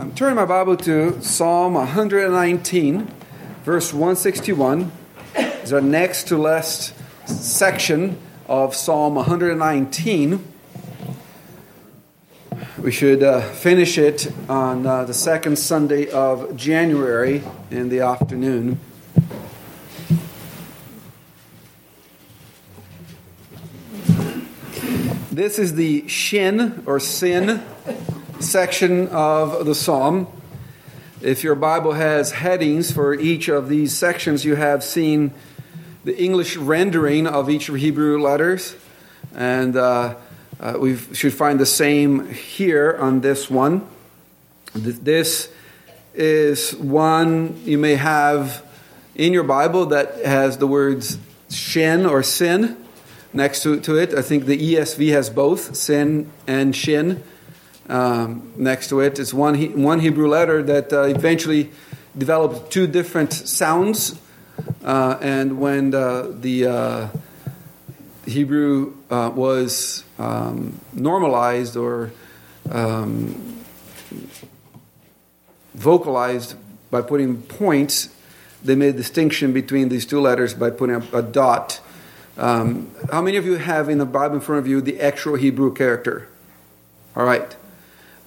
I'm turning my Bible to Psalm 119, verse 161. It's our next to last section of Psalm 119. We should uh, finish it on uh, the second Sunday of January in the afternoon. This is the shin or sin section of the psalm. If your Bible has headings for each of these sections, you have seen the English rendering of each of Hebrew letters. And uh, uh, we should find the same here on this one. This is one you may have in your Bible that has the words shin or sin next to, to it. I think the ESV has both sin and shin um, next to it. It's one, one Hebrew letter that uh, eventually developed two different sounds. Uh, and when the, the uh, Hebrew uh, was um, normalized or um, vocalized by putting points, they made a distinction between these two letters by putting a, a dot. Um, how many of you have in the Bible in front of you the actual Hebrew character? All right.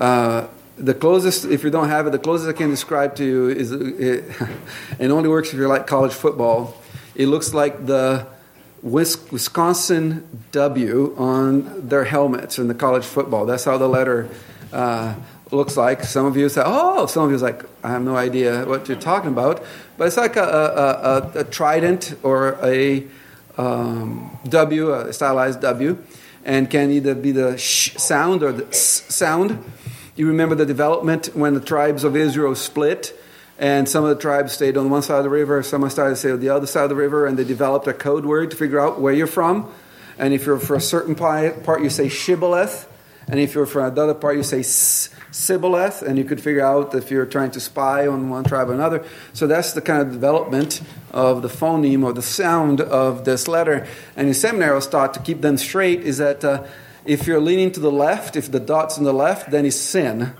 Uh, the closest, if you don't have it, the closest I can describe to you is, it, it only works if you're like college football. It looks like the Wisconsin W on their helmets in the college football. That's how the letter uh, looks like. Some of you say, oh, some of you like, I have no idea what you're talking about. But it's like a, a, a, a trident or a um, W, a stylized W, and can either be the sh sound or the s sound. You remember the development when the tribes of Israel split, and some of the tribes stayed on one side of the river, some started to stay on the other side of the river, and they developed a code word to figure out where you're from. And if you're for a certain part, you say shibboleth, and if you're from another part, you say Sibboleth, and you could figure out if you're trying to spy on one tribe or another. So that's the kind of development of the phoneme or the sound of this letter. And in seminary, I was taught to keep them straight is that uh, if you're leaning to the left, if the dot's on the left, then it's sin.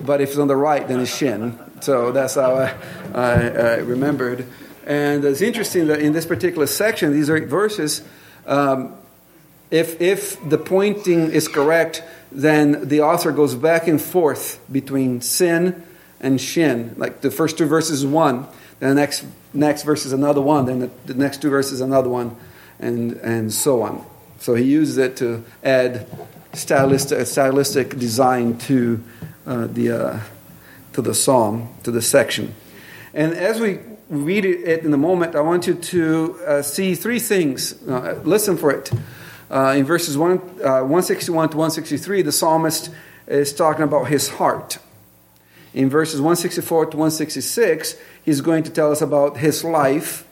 But if it's on the right, then it's shin. So that's how I, I, I remembered. And it's interesting that in this particular section, these are verses. Um, if, if the pointing is correct, then the author goes back and forth between sin and shin. Like the first two verses is one, then the next, next verse is another one, then the, the next two verses another one, and, and so on. So he uses it to add stylistic, stylistic design to uh, the uh, to the psalm, to the section. And as we read it in a moment, I want you to uh, see three things. Uh, listen for it. Uh, in verses 1, 161 to 163, the psalmist is talking about his heart. In verses 164 to 166, he's going to tell us about his life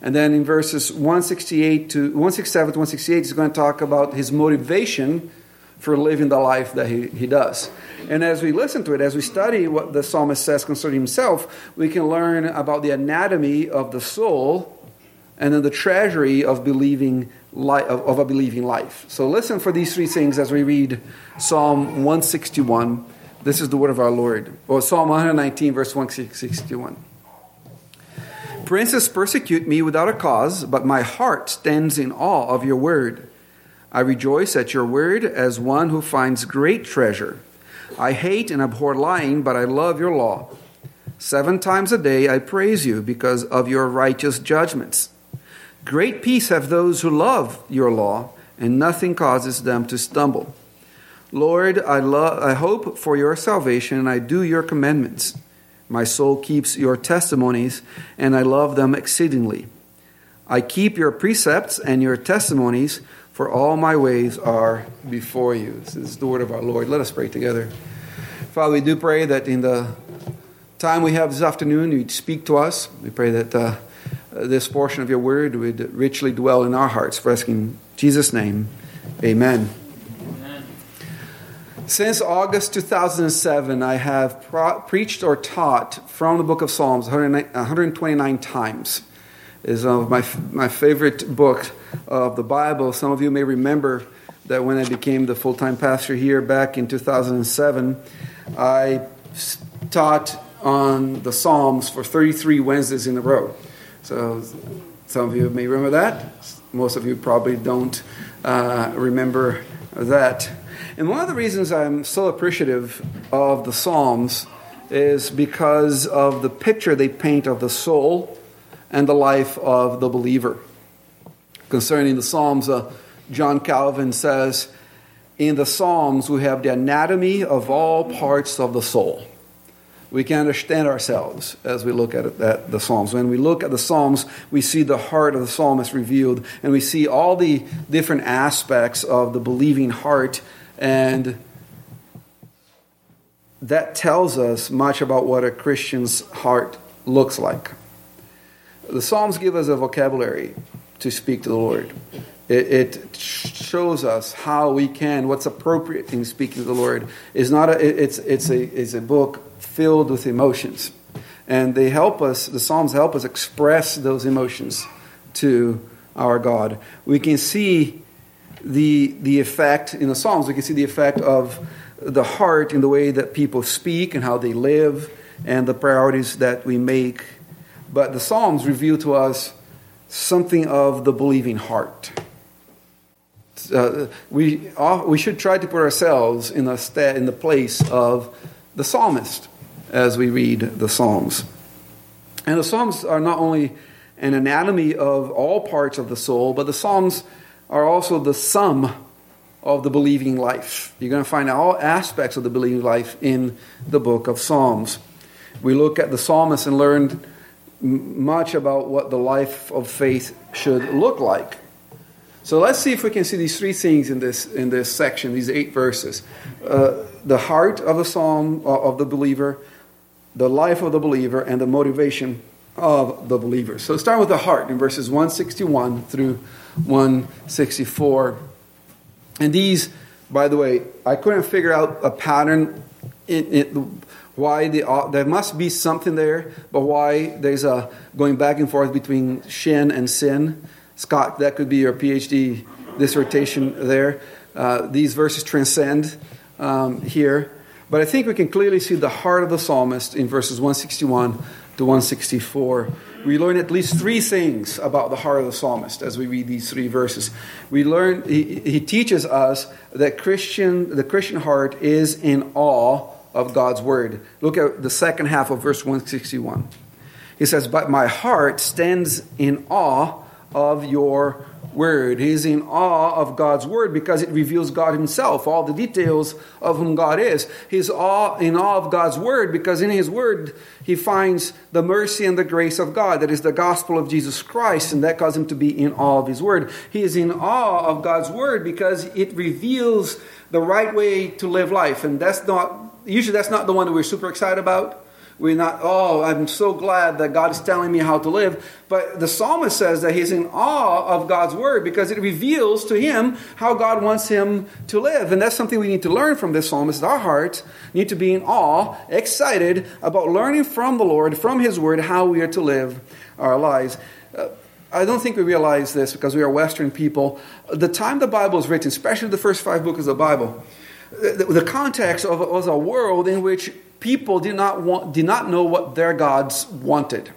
and then in verses 168 to 167 to 168, he's going to talk about his motivation for living the life that he, he does. And as we listen to it, as we study what the psalmist says concerning himself, we can learn about the anatomy of the soul and then the treasury of believing li- of, of a believing life. So listen for these three things as we read Psalm 161. This is the word of our Lord. Or Psalm 119, verse 161. Princes persecute me without a cause, but my heart stands in awe of your word. I rejoice at your word as one who finds great treasure. I hate and abhor lying, but I love your law. Seven times a day I praise you because of your righteous judgments. Great peace have those who love your law, and nothing causes them to stumble. Lord, I, lo- I hope for your salvation, and I do your commandments. My soul keeps your testimonies, and I love them exceedingly. I keep your precepts and your testimonies, for all my ways are before you. This is the word of our Lord. Let us pray together. Father, we do pray that in the time we have this afternoon, you'd speak to us. We pray that uh, this portion of your word would richly dwell in our hearts. For asking Jesus' name, amen. Since August 2007, I have pro- preached or taught from the book of Psalms 129 times. It is of my, my favorite book of the Bible. Some of you may remember that when I became the full time pastor here back in 2007, I taught on the Psalms for 33 Wednesdays in a row. So some of you may remember that. Most of you probably don't uh, remember that. And one of the reasons I'm so appreciative of the Psalms is because of the picture they paint of the soul and the life of the believer. Concerning the Psalms, uh, John Calvin says, In the Psalms, we have the anatomy of all parts of the soul. We can understand ourselves as we look at, it, at the Psalms. When we look at the Psalms, we see the heart of the psalmist revealed, and we see all the different aspects of the believing heart, and that tells us much about what a Christian's heart looks like. The Psalms give us a vocabulary to speak to the Lord. It, it, shows us how we can, what's appropriate in speaking to the Lord. Is not a, it's, it's, a, it's a book filled with emotions. And they help us, the Psalms help us express those emotions to our God. We can see the, the effect in the Psalms, we can see the effect of the heart in the way that people speak and how they live and the priorities that we make but the Psalms reveal to us something of the believing heart. Uh, we, uh, we should try to put ourselves in, a sta- in the place of the psalmist as we read the Psalms. And the Psalms are not only an anatomy of all parts of the soul, but the Psalms are also the sum of the believing life. You're going to find all aspects of the believing life in the book of Psalms. We look at the psalmist and learn much about what the life of faith should look like. So let's see if we can see these three things in this in this section, these eight verses: uh, the heart of the psalm uh, of the believer, the life of the believer, and the motivation of the believer. So start with the heart in verses 161 through 164. And these, by the way, I couldn't figure out a pattern in, why the, uh, there must be something there, but why there's a going back and forth between shin and sin. Scott, that could be your PhD dissertation there. Uh, these verses transcend um, here, but I think we can clearly see the heart of the psalmist in verses 161 to 164. We learn at least three things about the heart of the psalmist as we read these three verses. We learn he, he teaches us that Christian the Christian heart is in awe of God's word. Look at the second half of verse 161. He says, But my heart stands in awe of your word. He's in awe of God's word because it reveals God himself, all the details of whom God is. He's awe, in awe of God's word because in his word he finds the mercy and the grace of God. That is the gospel of Jesus Christ, and that causes him to be in awe of his word. He is in awe of God's word because it reveals the right way to live life. And that's not usually that's not the one that we're super excited about. We're not, oh, I'm so glad that God is telling me how to live. But the psalmist says that he's in awe of God's word because it reveals to him how God wants him to live. And that's something we need to learn from this psalmist. Our hearts need to be in awe, excited about learning from the Lord, from his word, how we are to live our lives. Uh, I don't think we realize this because we are Western people. The time the Bible was written, especially the first five books of the Bible, the, the context of was a world in which people did not, want, did not know what their gods wanted.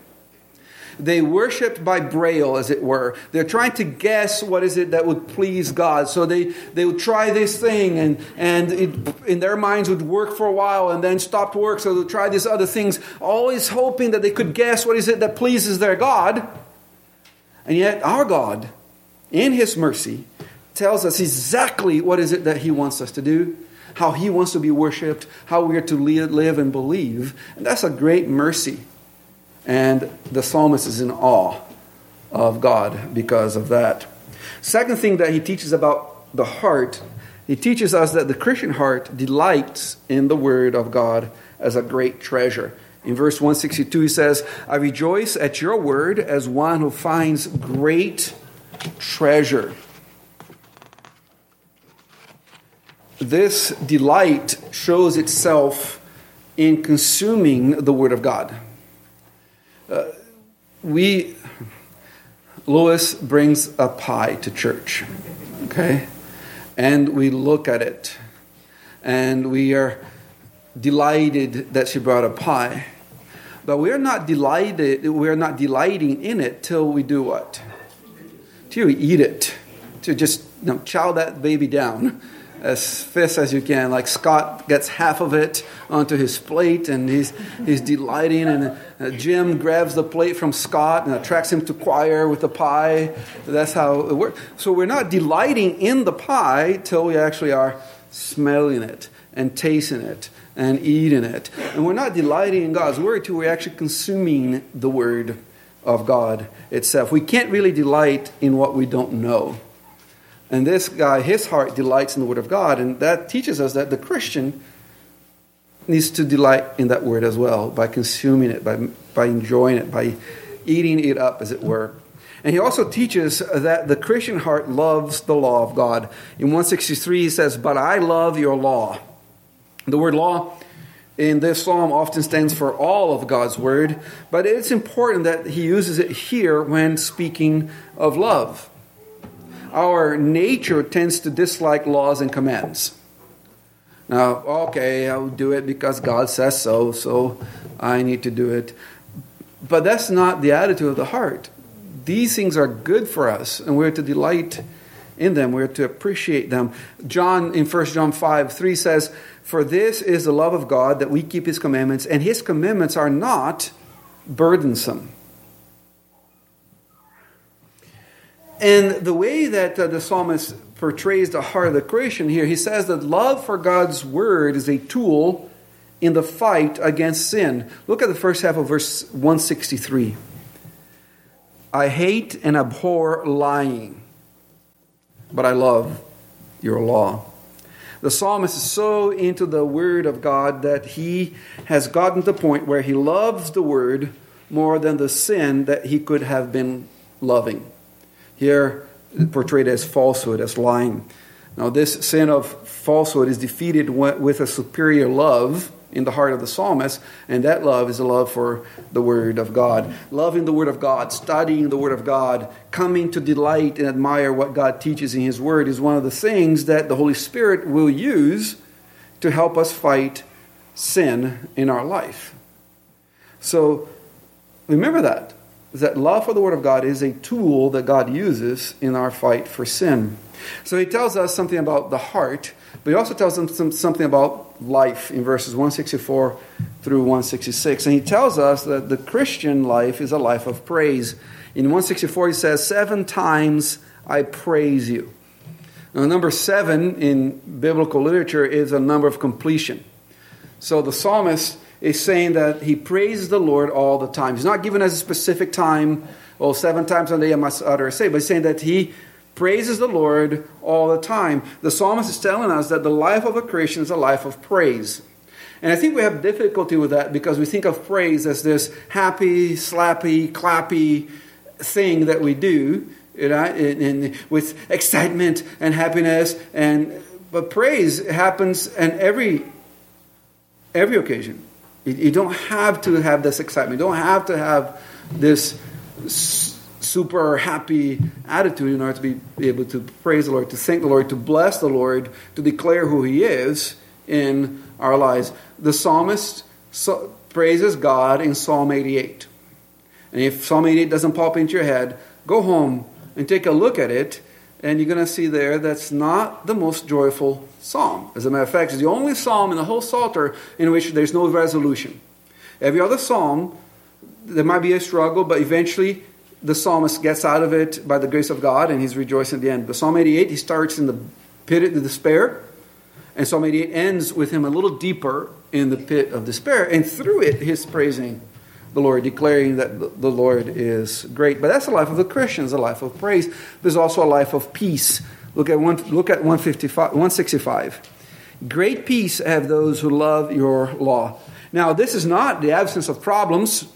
They worshipped by braille, as it were. They're trying to guess what is it that would please God. So they, they would try this thing, and, and it, in their minds would work for a while and then stop to work. So they'll try these other things, always hoping that they could guess what is it that pleases their God. And yet, our God, in His mercy, tells us exactly what is it that he wants us to do, how he wants to be worshiped, how we are to live and believe. And that's a great mercy. And the psalmist is in awe of God because of that. Second thing that he teaches about the heart, he teaches us that the Christian heart delights in the word of God as a great treasure. In verse 162, he says, I rejoice at your word as one who finds great treasure. This delight shows itself in consuming the Word of God. Uh, we, Lois brings a pie to church, okay? And we look at it, and we are delighted that she brought a pie. But we're not delighted, we're not delighting in it till we do what? Till we eat it. To just you know, chow that baby down as fast as you can. Like Scott gets half of it onto his plate and he's, he's delighting. And uh, Jim grabs the plate from Scott and attracts him to choir with the pie. That's how it works. So we're not delighting in the pie till we actually are smelling it and tasting it and eating it. And we're not delighting in God's word till we're actually consuming the word of God itself. We can't really delight in what we don't know. And this guy, his heart delights in the Word of God, and that teaches us that the Christian needs to delight in that Word as well by consuming it, by, by enjoying it, by eating it up, as it were. And he also teaches that the Christian heart loves the law of God. In 163, he says, But I love your law. The word law in this psalm often stands for all of God's word, but it's important that he uses it here when speaking of love our nature tends to dislike laws and commands. Now, okay, I'll do it because God says so, so I need to do it. But that's not the attitude of the heart. These things are good for us, and we're to delight in them. We're to appreciate them. John, in 1 John 5 3 says, For this is the love of God, that we keep his commandments, and his commandments are not burdensome. And the way that uh, the psalmist portrays the heart of the Christian here, he says that love for God's word is a tool in the fight against sin. Look at the first half of verse 163. I hate and abhor lying, but I love your law. The psalmist is so into the word of God that he has gotten to the point where he loves the word more than the sin that he could have been loving. Here, portrayed as falsehood, as lying. Now, this sin of falsehood is defeated with a superior love in the heart of the psalmist, and that love is a love for the Word of God. Loving the Word of God, studying the Word of God, coming to delight and admire what God teaches in His Word is one of the things that the Holy Spirit will use to help us fight sin in our life. So remember that that love for the Word of God is a tool that God uses in our fight for sin. So he tells us something about the heart, but he also tells us something about life in verses 164 through 166. And he tells us that the Christian life is a life of praise. In 164, he says, Seven times I praise you. Now, number seven in biblical literature is a number of completion. So the psalmist is saying that he praises the Lord all the time. He's not giving us a specific time, oh, seven times a day I must utter a say, but he's saying that he praises the Lord all the time. The psalmist is telling us that the life of a Christian is a life of praise. And I think we have difficulty with that because we think of praise as this happy, slappy, clappy thing that we do, you know, with excitement and happiness. And but praise happens in every every occasion. You don't have to have this excitement. You don't have to have this super happy attitude in order to be able to praise the Lord, to thank the Lord, to bless the Lord, to declare who He is in our lives. The psalmist praises God in Psalm 88. And if Psalm 88 doesn't pop into your head, go home and take a look at it and you're going to see there that's not the most joyful psalm. As a matter of fact, it's the only psalm in the whole Psalter in which there's no resolution. Every other psalm, there might be a struggle, but eventually the psalmist gets out of it by the grace of God and he's rejoicing at the end. But Psalm 88, he starts in the pit of despair, and Psalm 88 ends with him a little deeper in the pit of despair, and through it, he's praising the Lord, declaring that the Lord is great. But that's the life of the Christians, a life of praise. There's also a life of peace. Look at one, look at 155, 165. Great peace have those who love your law. Now, this is not the absence of problems.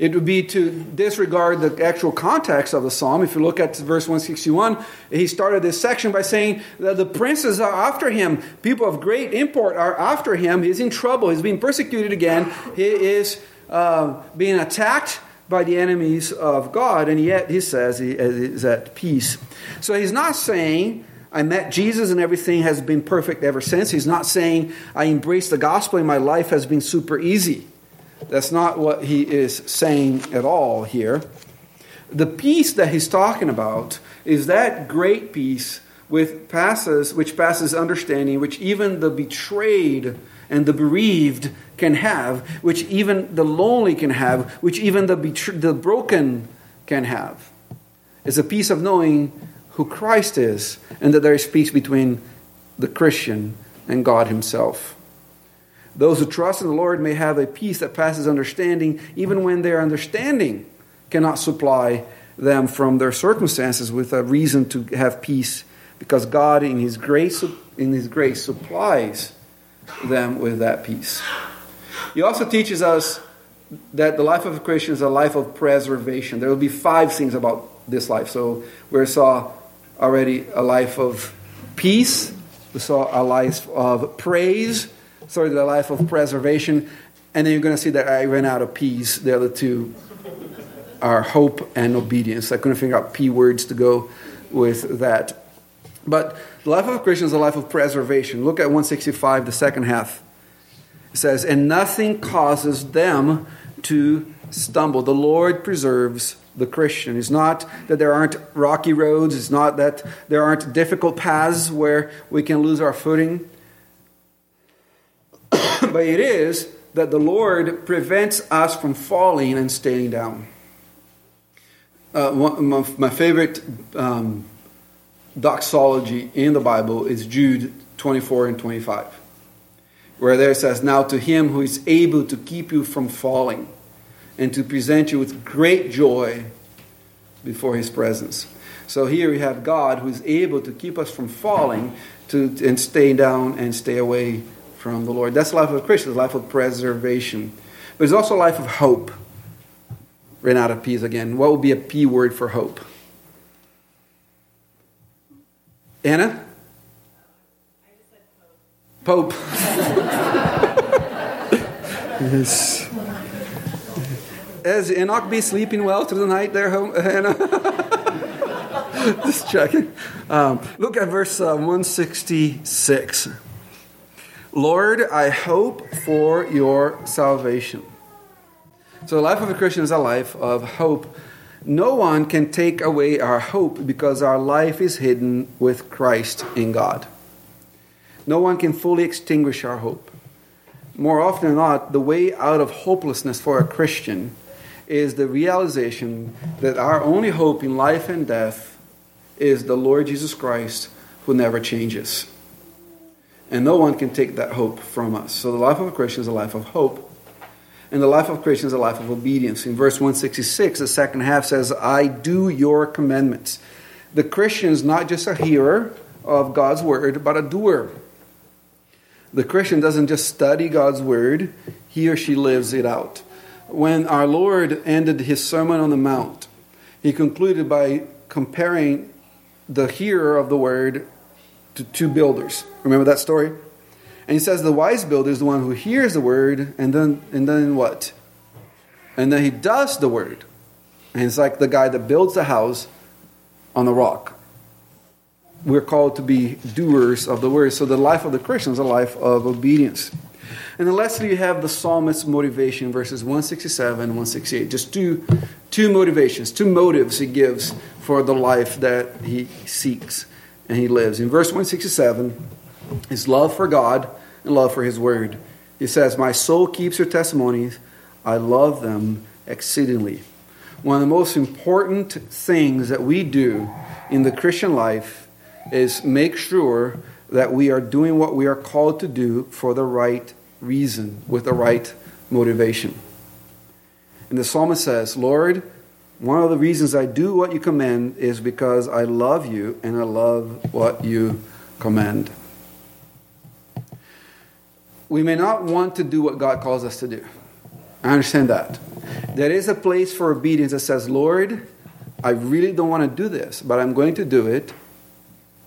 It would be to disregard the actual context of the psalm. If you look at verse 161, he started this section by saying that the princes are after him. People of great import are after him. He's in trouble. He's being persecuted again. He is uh, being attacked by the enemies of God, and yet he says he is at peace. So he's not saying I met Jesus and everything has been perfect ever since. He's not saying I embraced the gospel and my life has been super easy. That's not what he is saying at all here. The peace that he's talking about is that great peace with passes, which passes understanding, which even the betrayed and the bereaved can have, which even the lonely can have, which even the, betr- the broken can have. It's a peace of knowing who Christ is and that there is peace between the Christian and God Himself. Those who trust in the Lord may have a peace that passes understanding, even when their understanding cannot supply them from their circumstances with a reason to have peace, because God, in His grace, in His grace, supplies them with that peace. He also teaches us that the life of a Christian is a life of preservation. There will be five things about this life. So we saw already a life of peace, we saw a life of praise, sorry, the life of preservation, and then you're going to see that I ran out of peace. The other two are hope and obedience. I couldn't figure out P words to go with that. But the life of a Christian is a life of preservation. Look at 165, the second half. It says, And nothing causes them to stumble. The Lord preserves the Christian. It's not that there aren't rocky roads, it's not that there aren't difficult paths where we can lose our footing. but it is that the Lord prevents us from falling and staying down. Uh, one, my, my, favorite um, doxology in the Bible is Jude 24 and 25, where there says, Now to him who is able to keep you from falling and to present you with great joy before his presence. So here we have God who is able to keep us from falling to, and stay down and stay away from the Lord. That's the life of a Christian, life of preservation. But it's also a life of hope. Ran out of P's again. What would be a P word for hope? Anna? Pope. yes. Has Enoch been sleeping well through the night there, Hannah? Just checking. Um, look at verse uh, 166. Lord, I hope for your salvation. So, the life of a Christian is a life of hope. No one can take away our hope because our life is hidden with Christ in God. No one can fully extinguish our hope. More often than not, the way out of hopelessness for a Christian is the realization that our only hope in life and death is the Lord Jesus Christ who never changes. And no one can take that hope from us. So the life of a Christian is a life of hope. And the life of a Christian is a life of obedience. In verse 166, the second half says, I do your commandments. The Christian is not just a hearer of God's word, but a doer. The Christian doesn't just study God's word, he or she lives it out when our Lord ended his Sermon on the Mount, he concluded by comparing the hearer of the word to two builders. Remember that story? And he says the wise builder is the one who hears the word and then and then what? And then he does the word. And it's like the guy that builds the house on the rock. We're called to be doers of the word. So the life of the Christian is a life of obedience. And then lastly, you have the psalmist's motivation, verses 167 and 168. Just two, two motivations, two motives he gives for the life that he seeks and he lives. In verse 167, his love for God and love for his word. He says, My soul keeps your testimonies, I love them exceedingly. One of the most important things that we do in the Christian life is make sure that we are doing what we are called to do for the right reason, with the right motivation. And the psalmist says, Lord, one of the reasons I do what you command is because I love you and I love what you command. We may not want to do what God calls us to do. I understand that. There is a place for obedience that says, Lord, I really don't want to do this, but I'm going to do it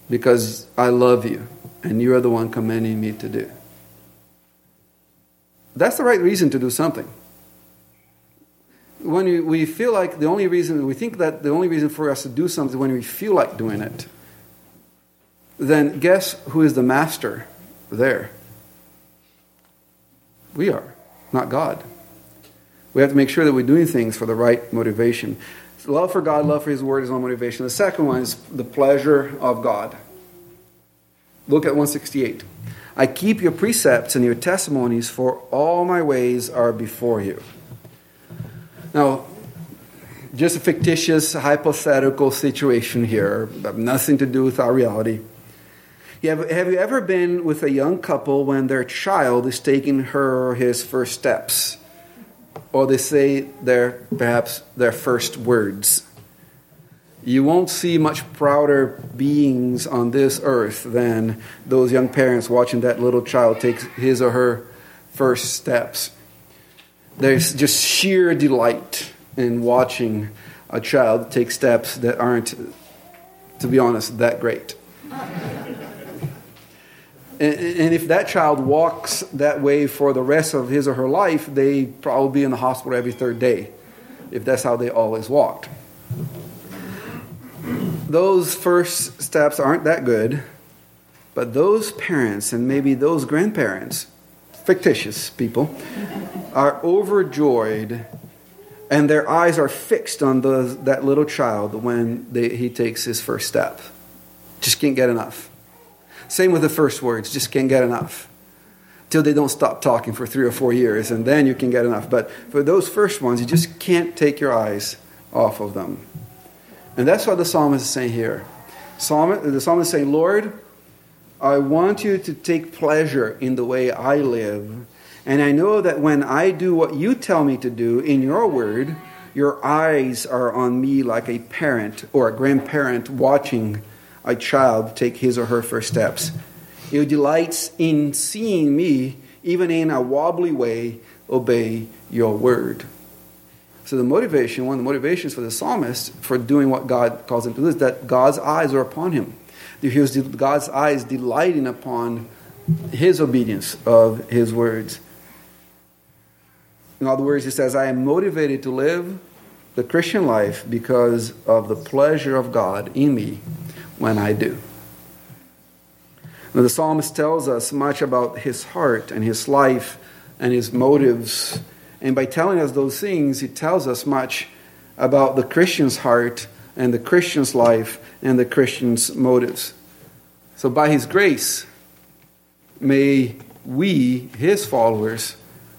because I love you and you are the one commanding me to do. That's the right reason to do something. When we feel like the only reason, we think that the only reason for us to do something when we feel like doing it. then guess who is the master there? We are, not God. We have to make sure that we're doing things for the right motivation. Love for God, love for His Word is one motivation. The second one is the pleasure of God. Look at 168. I keep your precepts and your testimonies, for all my ways are before you. Now, just a fictitious, hypothetical situation here, nothing to do with our reality. Have, have you ever been with a young couple when their child is taking her or his first steps? Or they say their perhaps their first words? You won't see much prouder beings on this earth than those young parents watching that little child take his or her first steps. There's just sheer delight in watching a child take steps that aren't, to be honest, that great. And, if that child walks that way for the rest of his or her life, they probably be in the hospital every third day, if that's how they always walked. Those first steps aren't that good, but those parents and maybe those grandparents, fictitious people, are overjoyed and their eyes are fixed on the, that little child when they, he takes his first step. Just can't get enough. Same with the first words, just can't get enough. Till they don't stop talking for three or four years, and then you can get enough. But for those first ones, you just can't take your eyes off of them. And that's what the psalmist is saying here. Psalmist, the psalmist is saying, Lord, I want you to take pleasure in the way I live. And I know that when I do what you tell me to do in your word, your eyes are on me like a parent or a grandparent watching a child take his or her first steps. You delights in seeing me, even in a wobbly way, obey your word. So the motivation, one of the motivations for the psalmist for doing what God calls him to do is that God's eyes are upon him. He was God's eyes delighting upon his obedience of his words. In other words, he says, I am motivated to live the Christian life because of the pleasure of God in me when I do. Now, the psalmist tells us much about his heart and his life and his motives. And by telling us those things, he tells us much about the Christian's heart and the Christian's life and the Christian's motives. So, by his grace, may we, his followers,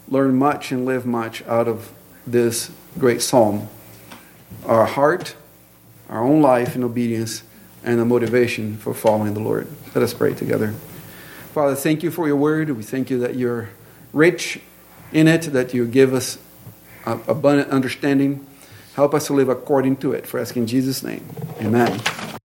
learn much and live much out of this great psalm. Our heart, our own life in obedience and the motivation for following the Lord. Let us pray together. Father, thank you for your word. We thank you that you're rich in it, that you give us abundant understanding. Help us to live according to it. For asking Jesus' name. Amen.